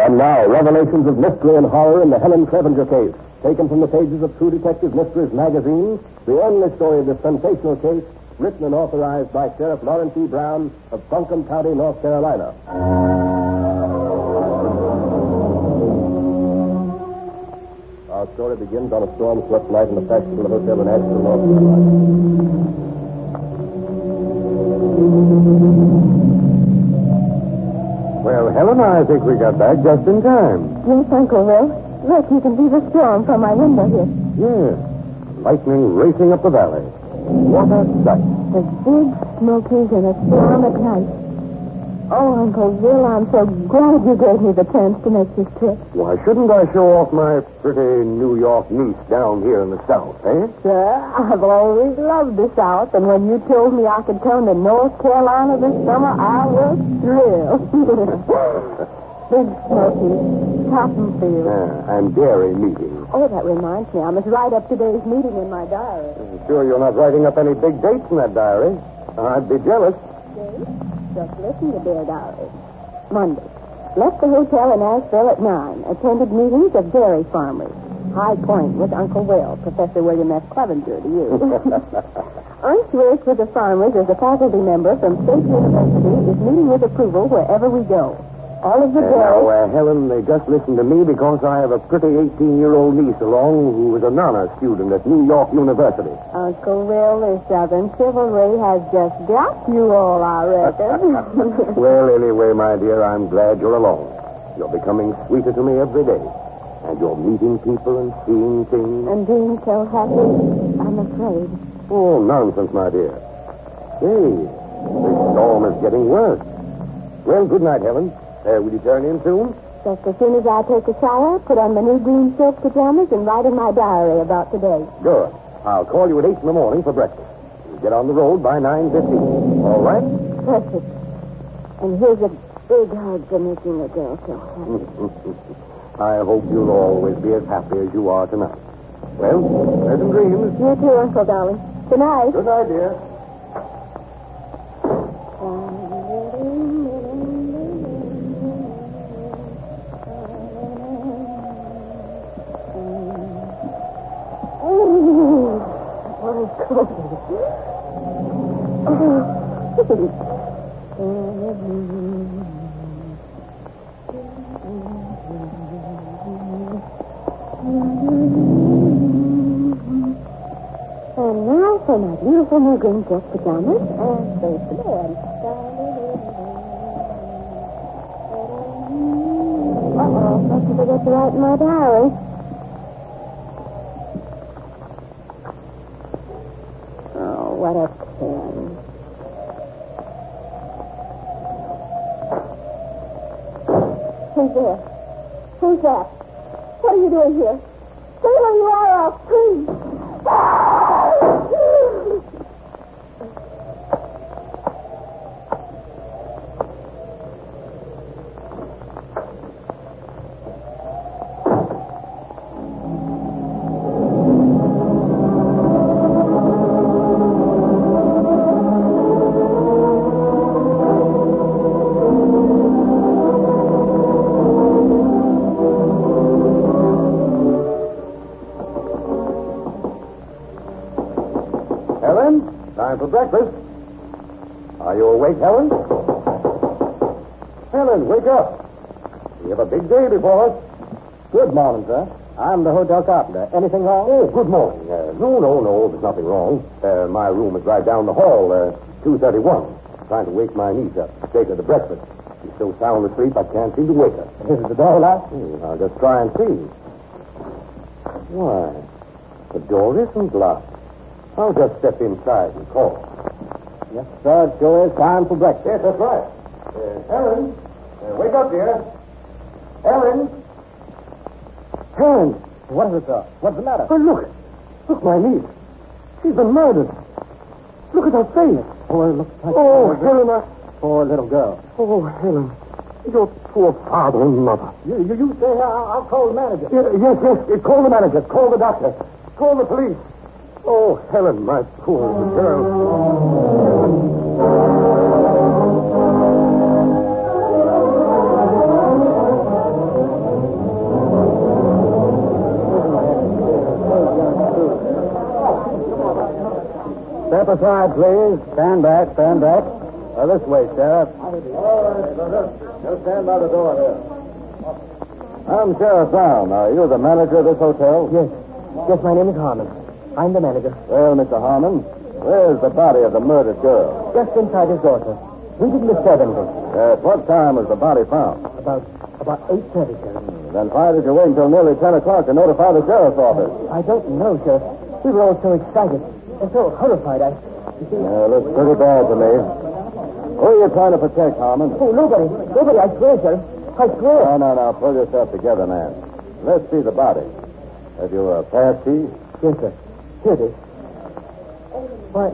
And now, revelations of mystery and horror in the Helen Clevenger case. Taken from the pages of True Detective Mysteries magazine, the only story of this sensational case, written and authorized by Sheriff Lawrence E. Brown of Buncombe County, North Carolina. Our story begins on a storm-swept night in the fashionable hotel in Asheville, North Carolina. Helen, I think we got back just in time. Yes, Uncle Will. Look, you can see the storm from my window here. Yes. Lightning racing up the valley. What a sight. The big smokies and a storm at night. Oh, Uncle Will, I'm so glad you gave me the chance to make this trip. Why shouldn't I show off my pretty New York niece down here in the South, eh? Sir, I've always loved the South, and when you told me I could come to North Carolina this summer, I was thrilled. big smokies, cotton fields. Yeah, and dairy meeting. Oh, that reminds me. I must write up today's meeting in my diary. Sure you're not writing up any big dates in that diary? I'd be jealous. Dave, just listen to their diary. Monday. Left the hotel in Asheville at 9. Attended meetings of dairy farmers. High Point with Uncle Will, Professor William F. Clevenger to you. Ernst works with the farmers as a faculty member from State University is meeting with approval wherever we go. All of the Uh, now, uh, Helen, they just listen to me because I have a pretty 18-year-old niece along who is an honor student at New York University. Uncle Will, this Southern chivalry has just got you all, I reckon. Well, anyway, my dear, I'm glad you're along. You're becoming sweeter to me every day. And you're meeting people and seeing things. and being so happy, I'm afraid. Oh, nonsense, my dear. Hey, this storm is getting worse. Well, good night, Helen. Uh, will you turn in soon? Just as soon as I take a shower, put on my new green silk pajamas, and write in my diary about today. Good. I'll call you at 8 in the morning for breakfast. You get on the road by 9.15. All right? Perfect. And here's a big hug for making the girl so happy. I hope you'll always be as happy as you are tonight. Well, pleasant dreams. You too, Uncle Dolly. Good night. Good night, dear. Oh, what a And now for my beautiful new green silk pajamas and face the bed. Uh-oh, must have forgot to write my diary. Oh, what a pen. Who's there? Who's that? What are you doing here? Stay where you are, I'll scream. Helen, time for breakfast. Are you awake, Helen? Helen, wake up. We have a big day before us. Good morning, sir. I'm the hotel carpenter. Anything wrong? Oh, good morning. Uh, no, no, no, there's nothing wrong. Uh, my room is right down the hall, uh, 231. Trying to wake my niece up, take her to breakfast. She's so sound asleep I can't seem to wake her. Is the door locked? Hmm, I'll just try and see. Why, the door isn't locked. I'll just step inside and call. Yes, sir. It sure is time for breakfast. Yes, that's right. Uh, Helen, uh, wake up, dear. Helen. Helen. What is it, sir? What's the matter? Oh, look. Look, my niece. She's been murdered. Look at her face. Oh, it looks like... Oh, Helen, I... Poor little girl. Oh, Helen. Your poor father and mother. You, you, you stay here. I'll, I'll call the manager. Yeah, yes, yes. Call the manager. Call the doctor. Call the police. Oh, Helen, my poor girl. Step aside, please. Stand back, stand back. Uh, this way, Sheriff. Just stand by the door here. I'm Sheriff Brown. Are you the manager of this hotel? Yes. Yes, my name is Harmon. I'm the manager. Well, Mr. Harmon, where's the body of the murdered girl? Just inside his daughter. Reading the servant. At what time was the body found? About about eight thirty, Sheriff. Then why did you wait until nearly 10 o'clock to notify the sheriff's office? I don't know, sir. We were all so excited and so horrified. I, you see, Yeah, looks pretty bad to me. Who are you trying to protect, Harmon? oh, nobody, nobody. I swear, sir. I swear. No, no, no. Pull yourself together, man. Let's see the body. Have you a pass key? Yes, sir. Here it is. Why,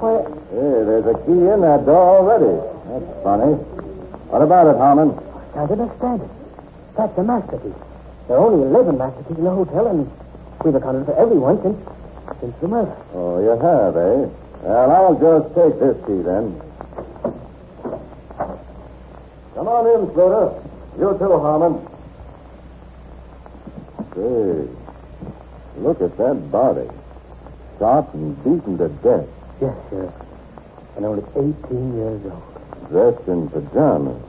why, Hey, there's a key in that door already. That's funny. What about it, Harmon? I can't understand it. That's a masterpiece. There are only 11 masterpieces in the hotel, and we've accounted for everyone since, since the murder. Oh, you have, eh? Well, I'll just take this key then. Come on in, Sluter. You too, Harmon. Say, look at that body. Shot and beaten to death. Yes, sir. And only 18 years old. Dressed in pajamas.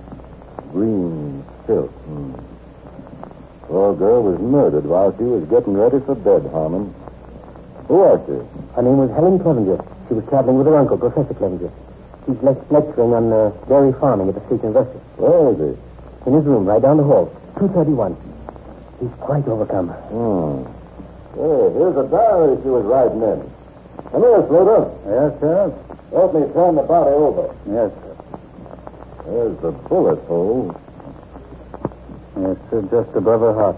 Green silk. Hmm. Poor girl was murdered while she was getting ready for bed, Harmon. Who was she? Her name was Helen Clevenger. She was traveling with her uncle, Professor Clevenger. He's le- lecturing on uh, dairy farming at the State University. Where is he? In his room, right down the hall. 231. He's quite overcome. Hmm. Hey, here's a diary she was writing in. Come here, Sluter. Yes, sir. Help me turn the body over. Yes, sir. There's the bullet hole. Yes, sir, just above her heart.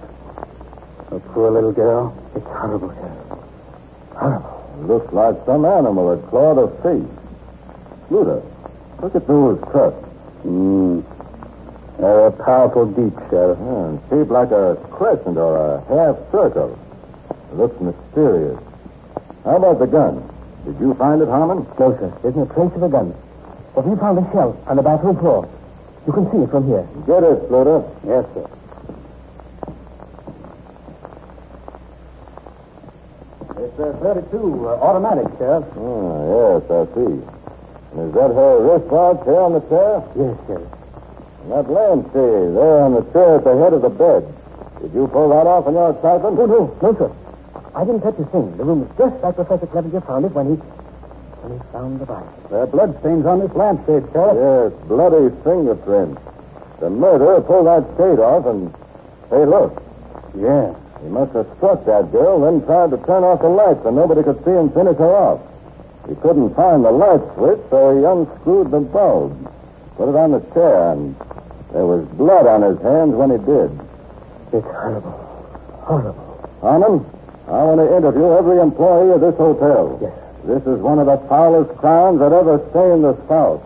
A poor little girl. It's horrible, sir. Horrible. Looks like some animal had clawed her face. Sluter, look at those cuts. Hmm. They're a powerful deep, Sheriff. Yeah, and shaped like a crescent or a half circle. Looks mysterious. How about the gun? Did you find it, Harmon? No, sir. There's no trace of a gun. But we found a shell on the bathroom floor. You can see it from here. Get it, Sluter. Yes, sir. It's a 32 uh, automatic, Sheriff. Ah, yes, I see. And is that her wristwatch here on the chair? Yes, sir. And that lampshade there on the chair at the head of the bed. Did you pull that off in your excitement? Oh, no, no, sir. I didn't touch a thing. The room was just like Professor Clevenger found it when he when he found the body. There are bloodstains on this lampshade, Sheriff. Yes, bloody fingerprints. The murderer pulled that shade off and... Hey, look. Yeah. He must have struck that girl, then tried to turn off the lights so nobody could see him finish her off. He couldn't find the light switch, so he unscrewed the bulb, put it on the chair, and there was blood on his hands when he did. It's horrible. Horrible. Harmon, I want to interview every employee of this hotel. Yes. This is one of the foulest crimes that ever stained the South.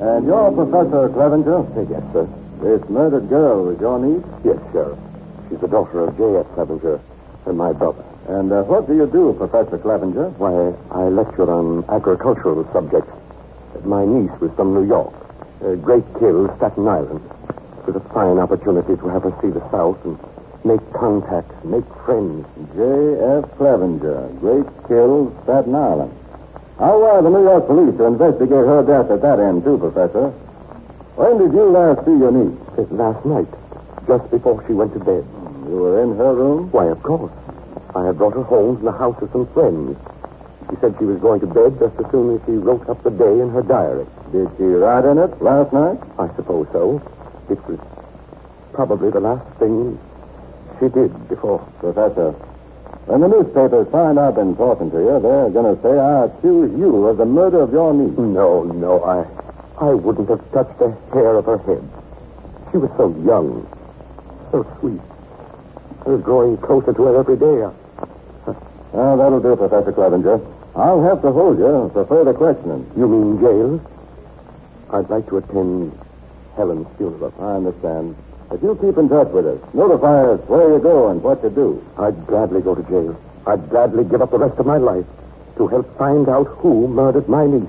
And you're Professor Clevenger? Yes, sir. This murdered girl was your niece? Yes, Sheriff. She's the daughter of J.F. Clevenger and my brother. And uh, what do you do, Professor Clevenger? Why, I lecture on agricultural subjects. My niece was from New York, uh, Great Kill, Staten Island. It was a fine opportunity to have her see the South and make contacts, make friends. J.F. Clevenger, Great Kill, Staten Island. How were the New York police to investigate her death at that end, too, Professor? When did you last see your niece? Last night, just before she went to bed. You were in her room? Why, of course. I had brought her home from the house of some friends. She said she was going to bed just as soon as she wrote up the day in her diary. Did she write in it last night? I suppose so. It was probably the last thing she did before. Professor, when the newspapers find I've been talking to you, they're going to say I accuse you of the murder of your niece. No, no, I I wouldn't have touched a hair of her head. She was so young, so sweet. I was growing closer to her every day. Well, that'll do, Professor Clevenger. I'll have to hold you for further questioning. You mean jail? I'd like to attend Helen's funeral. I understand. But you keep in touch with us. Notify us where you go and what you do. I'd gladly go to jail. I'd gladly give up the rest of my life to help find out who murdered my niece.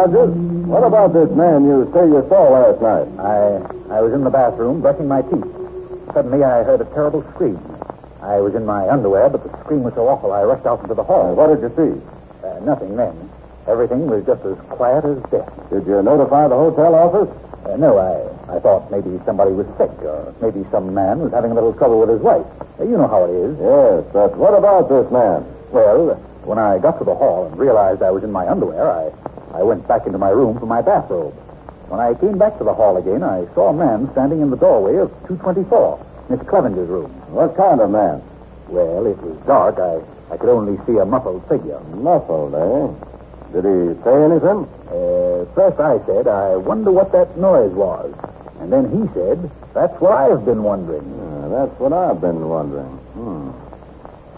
Rogers, what about this man you say you saw last night? I I was in the bathroom brushing my teeth. Suddenly I heard a terrible scream. I was in my underwear, but the scream was so awful I rushed out into the hall. What did you see? Uh, nothing then. Everything was just as quiet as death. Did you notify the hotel office? Uh, no, I, I thought maybe somebody was sick, or maybe some man was having a little trouble with his wife. Uh, you know how it is. Yes, but what about this man? Well, when I got to the hall and realized I was in my underwear, I, I went back into my room for my bathrobe. When I came back to the hall again, I saw a man standing in the doorway of 224, Miss Clevenger's room. What kind of man? Well, it was dark. I, I could only see a muffled figure. Muffled, eh? Did he say anything? Uh, first I said, I wonder what that noise was. And then he said, that's what I've been wondering. Yeah, that's what I've been wondering. Hmm.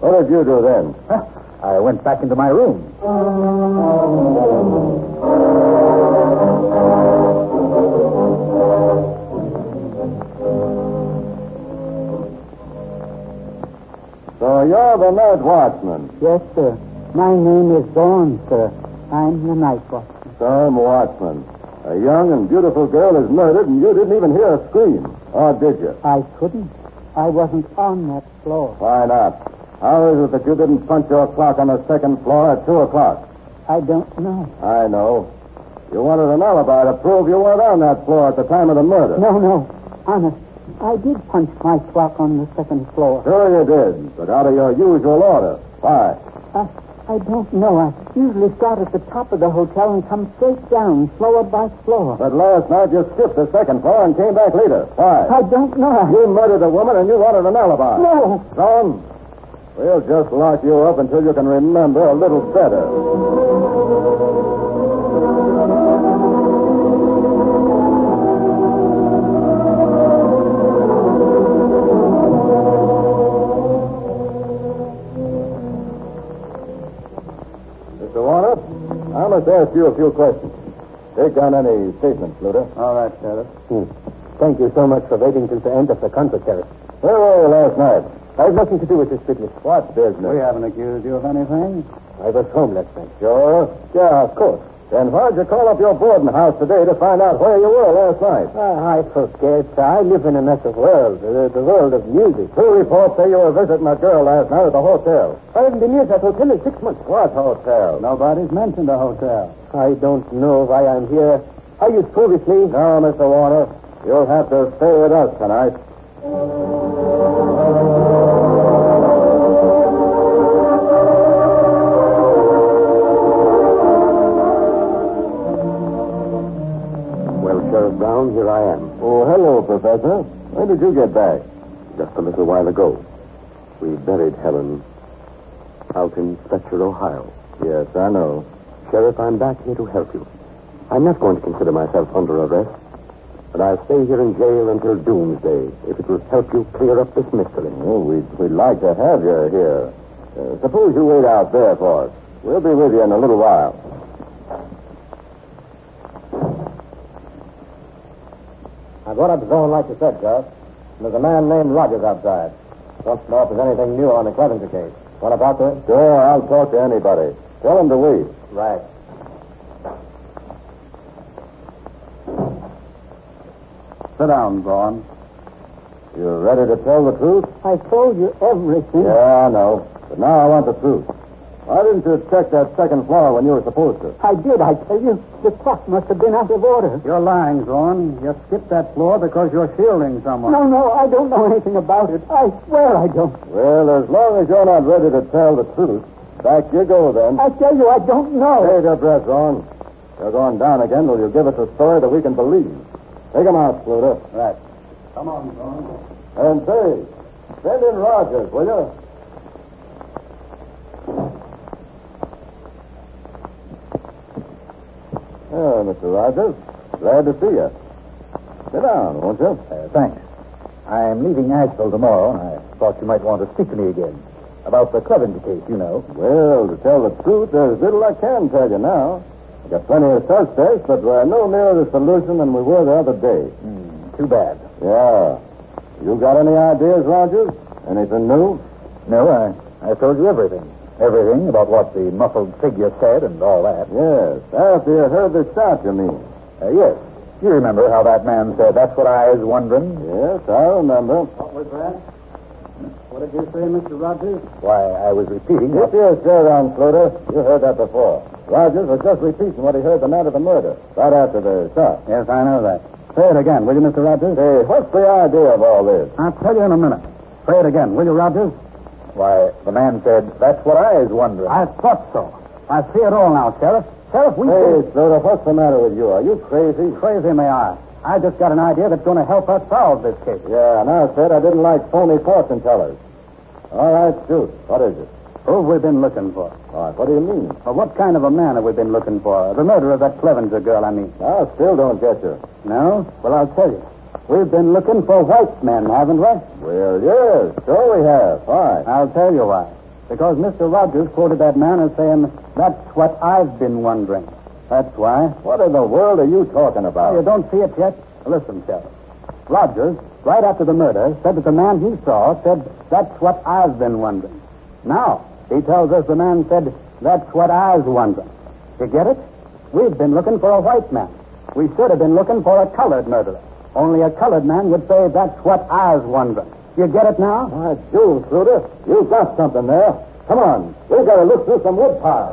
What did you do then? Huh. I went back into my room. So you're the night watchman. Yes, sir. My name is Vaughn, sir. I'm the night watchman. Some watchman. A young and beautiful girl is murdered, and you didn't even hear a scream. Or did you? I couldn't. I wasn't on that floor. Why not? How is it that you didn't punch your clock on the second floor at 2 o'clock? I don't know. I know. You wanted an alibi to prove you weren't on that floor at the time of the murder. No, no. Honest. I did punch my clock on the second floor. Sure you did, but out of your usual order. Why? I, I don't know. I usually start at the top of the hotel and come straight down, floor by floor. But last night you skipped the second floor and came back later. Why? I don't know. You murdered a woman and you wanted an alibi. No. Son, we'll just lock you up until you can remember a little better. Mr. Warner, I must ask you a few questions. Take down any statements, Luda. All right, Sheriff. Hmm. Thank you so much for waiting till the end of the concert, Sheriff. Where were you last night? I've nothing to do with this business. What business? We haven't accused you of anything. I was home last night. Sure? Yeah, of course. Then why'd you call up your boarding house today to find out where you were last night? Ah, I forget. I live in a mess of world, the, the world of music. Two reports say you were visiting a girl last night at the hotel. I haven't been near that hotel in six months. What hotel? Nobody's mentioned the hotel. I don't know why I'm here. Are you me? No, Mr. Warner. You'll have to stay with us tonight. Here I am. Oh, hello, Professor. When did you get back? Just a little while ago. We buried Helen out in Fletcher, Ohio. Yes, I know. Sheriff, I'm back here to help you. I'm not going to consider myself under arrest, but I'll stay here in jail until doomsday if it will help you clear up this mystery. Oh, we'd, we'd like to have you here. Uh, suppose you wait out there for us. We'll be with you in a little while. I brought up zone like you said, Sheriff. There's a man named Rogers outside. Wants to know if there's anything new on the Clevenger case. Want to talk to him? Sure, I'll talk to anybody. Tell him to leave. Right. Sit down, Vaughn. You're ready to tell the truth? I told you everything. Yeah, I know. But now I want the truth. Why didn't you check that second floor when you were supposed to? I did, I tell you. The clock must have been out of order. You're lying, Vaughn. You skipped that floor because you're shielding someone. No, no, I don't know anything about it. I swear I don't. Well, as long as you're not ready to tell the truth, back you go then. I tell you, I don't know. Take your breath, Ron. You're going down again till you give us a story that we can believe. Take him out, Sluter. Right. Come on, Vaughn. And say, send in Rogers, will you? Oh, Mr. Rogers. Glad to see you. Sit down, won't you? Uh, thanks. I'm leaving Asheville tomorrow, and I thought you might want to speak to me again. About the Clevenger case, you know. Well, to tell the truth, there's little I can tell you now. I've got plenty of suspects, but we're no nearer the solution than we were the other day. Hmm, too bad. Yeah. You got any ideas, Rogers? Anything new? No, I, I told you everything. Everything about what the muffled figure said and all that. Yes. After you heard the shot, you mean? Uh, yes. You remember how that man said, that's what I was wondering? Yes, I remember. What was that? What did you say, Mr. Rogers? Why, I was repeating Keep what... your shirt on, Sluter. You heard that before. Rogers was just repeating what he heard the night of the murder, right after the shot. Yes, I know that. Say it again, will you, Mr. Rogers? Hey, what's the idea of all this? I'll tell you in a minute. Say it again, will you, Rogers? Why, the man said, that's what I was wondering. I thought so. I see it all now, Sheriff. Sheriff, we... Hey, Sluter, what's the matter with you? Are you crazy? Crazy may I. I just got an idea that's going to help us solve this case. Yeah, and I said I didn't like phony fortune tellers. All right, shoot. What is it? Who have we been looking for? All right, what do you mean? Well, what kind of a man have we been looking for? The murder of that Clevenger girl, I mean. I still don't get you. No? Well, I'll tell you. We've been looking for white men, haven't we? Well, yes, sure we have. Why? I'll tell you why. Because Mr. Rogers quoted that man as saying, that's what I've been wondering. That's why. What in the world are you talking about? Oh, you don't see it yet? Listen, Sheriff. Rogers, right after the murder, said that the man he saw said, that's what I've been wondering. Now, he tells us the man said, that's what I was wondering. You get it? We've been looking for a white man. We should have been looking for a colored murderer. Only a colored man would say, that's what I was wondering. You get it now? My jewels, Sluter. You've got something there. Come on. We've got to look through some wood piles.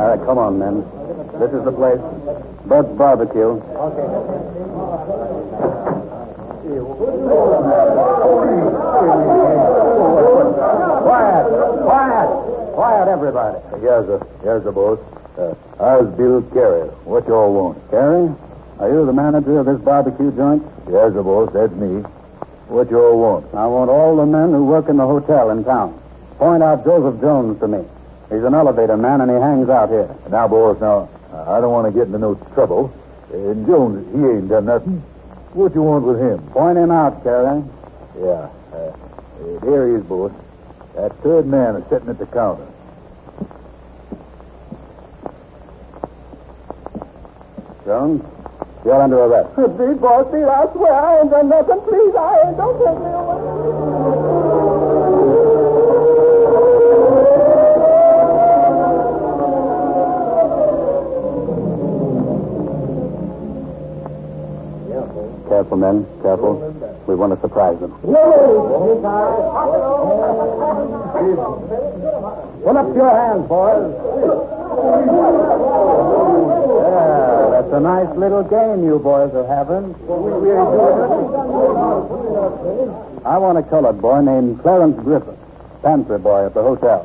All right, come on, men. This is the place. Bud's Barbecue. Quiet! Quiet! Quiet, everybody. Yes, sir. Yes, sir, boss. Uh, I's Bill Carey. What y'all want? Carey, are you the manager of this barbecue joint? Yes, sir, boss. That's me. What y'all want? I want all the men who work in the hotel in town. Point out Joseph Jones to me. He's an elevator man, and he hangs out here. Now, boss, now, I don't want to get into no trouble. And Jones, he ain't done nothing. What you want with him? Point him out, Carey. Yeah. There he is, boss. That third man is sitting at the counter. Jones, you're under arrest. Big boss, Bill, I swear I ain't done nothing. Please, I ain't. Don't take me away. Careful, men. Careful. We want to surprise them. Put up your hands, boys. Yeah, that's a nice little game you boys are having. I want a colored boy named Clarence Griffith, pantry boy at the hotel.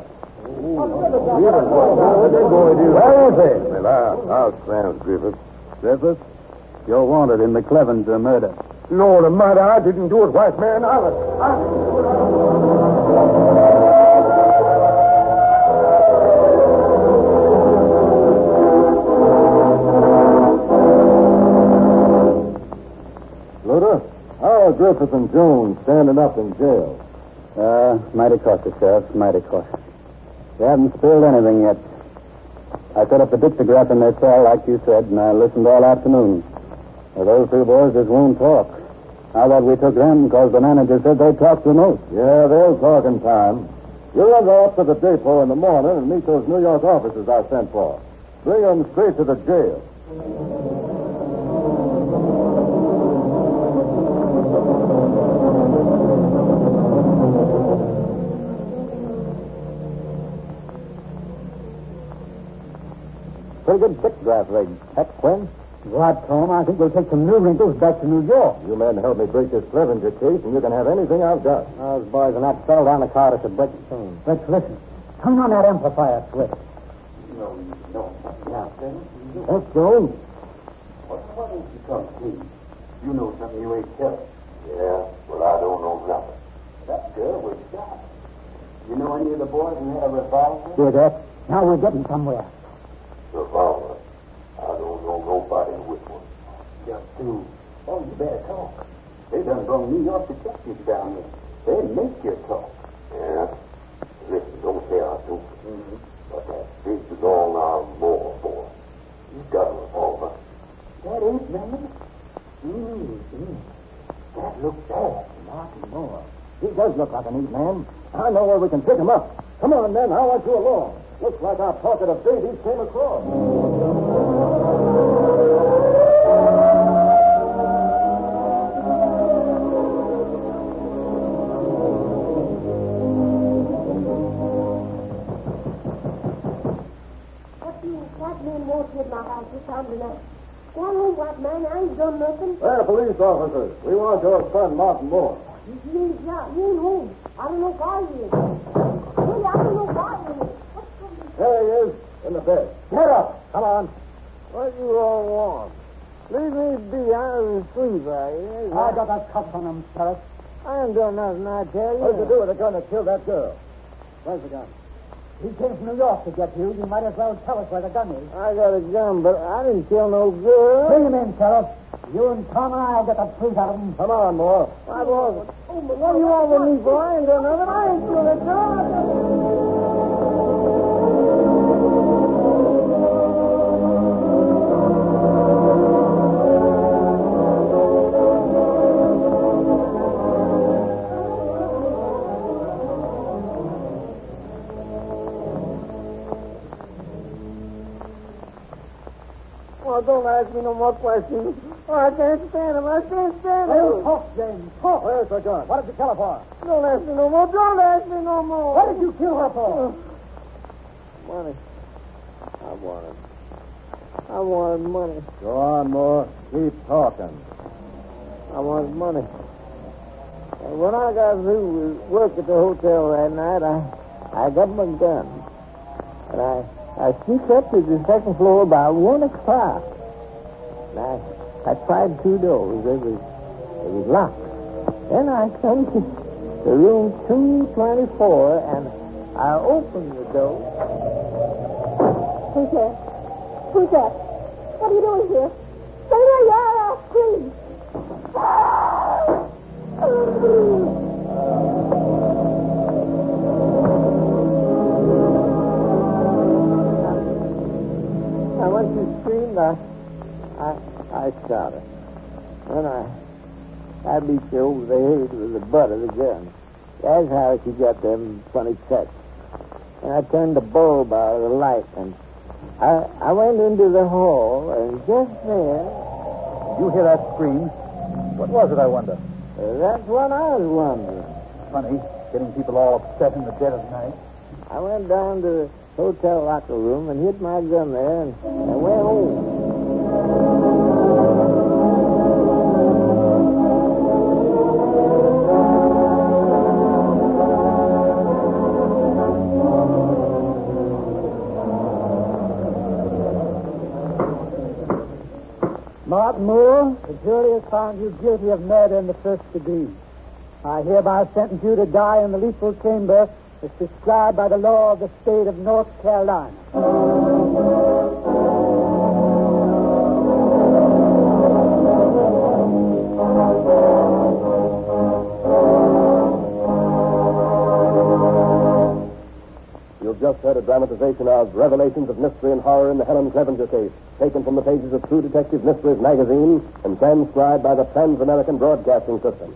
Where is he? Well, I'll, I'll Clarence Griffith. Griffith, you're wanted in the Clevenger murder. No, the murder. I didn't do it, white man. I was... Luda, how are Griffith and Jones standing up in jail? Uh, mighty cautious, Sheriff. Mighty cautious. They haven't spilled anything yet. I set up the dictograph in their cell, like you said, and I listened all afternoon. Well, those two boys just won't talk. I thought we took them because the manager said they talked the most. Yeah, they'll talk in time. You'll go up to the depot in the morning and meet those New York officers I sent for. Bring them straight to the jail. Pretty good dictograph rig. That's Quinn. Right, Tom. I think we'll take some new wrinkles back to New York. You men help me break this Clevenger case, and you can have anything I've got. Those boys are not fell down the car to break the chain. Let's listen. Turn on that amplifier switch. That's Jones. You come, please? You know something you ain't telling. Yeah, well, I don't know nothing. That girl was shot. You know any of the boys who had a revolver? Hear that? Now we're getting somewhere. Revolver. I don't know nobody with one. Just two. Oh, you better talk. They done brought New York detectives down here. They make you talk. Yeah. Listen, don't say I do. But that big long arm more boy. He's got That ain't man. Mm-hmm. That looks bad. Martin Moore. He does look like an neat man. I know where we can pick him up. Come on, men. I want you along. Looks like our pocket of babies came across. What do you, white man won't hit my house this time tonight? Go on home, white man. I ain't done nothing. They're police officers. We want your son, Martin Moore. He ain't. He ain't home. I don't know why he is. Really, I don't know why he is. What's going on? There he is, in the bed. Get up. Come on. What you all want? Leave me be. I was asleep out here. I got a cuff on him, Sheriff. I ain't done nothing, I tell you. What did you do with the gun that killed that girl? Where's the gun? He came from New York to get you. You might as well tell us where the gun is. I got a gun, but I didn't kill no girl. Bring him in, Sheriff. You and Tom and I'll get the truth out of him. Come on, Moore. I was. What do you want with me for? I ain't done nothing. I ain't killed that girl. Well, don't ask me no more questions. Oh, I can't stand them. I can't stand Well, them. talk, James. Talk. Where's the gun? What did you kill her for? Don't ask me no more. Don't ask me no more. What did you kill her for? Oh. Money. I wanted. I wanted money. Go on, Moore. Keep talking. I wanted money. And when I got through with work at the hotel that night, I I got my gun. And I I sneaked up to the second floor about one o'clock. I I tried two doors. They was they was locked. Then I come to the room two twenty four and I opened the door. Who's there? Who's that? What are you doing here? Stay where you are, I'll scream. Screamed, I, I, I shot her. Then I, I beat her over the head with the butt of the gun. That's how she got them funny cuts. And I turned the bulb out of the light, and I, I went into the hall, and just there, You hear that scream? What was it, I wonder? uh, that's what I was wondering. Funny, getting people all upset in the dead of night. I went down to the hotel locker room and hid my gun there, and I went home. Martin Moore, the jury has found you guilty of murder in the first degree. I hereby sentence you to die in the lethal chamber as prescribed by the law of the state of North Carolina. You've just heard a dramatization of Revelations of Mystery and Horror in the Helen Clevenger case, taken from the pages of True Detective Mysteries magazine and transcribed by the Trans American Broadcasting System.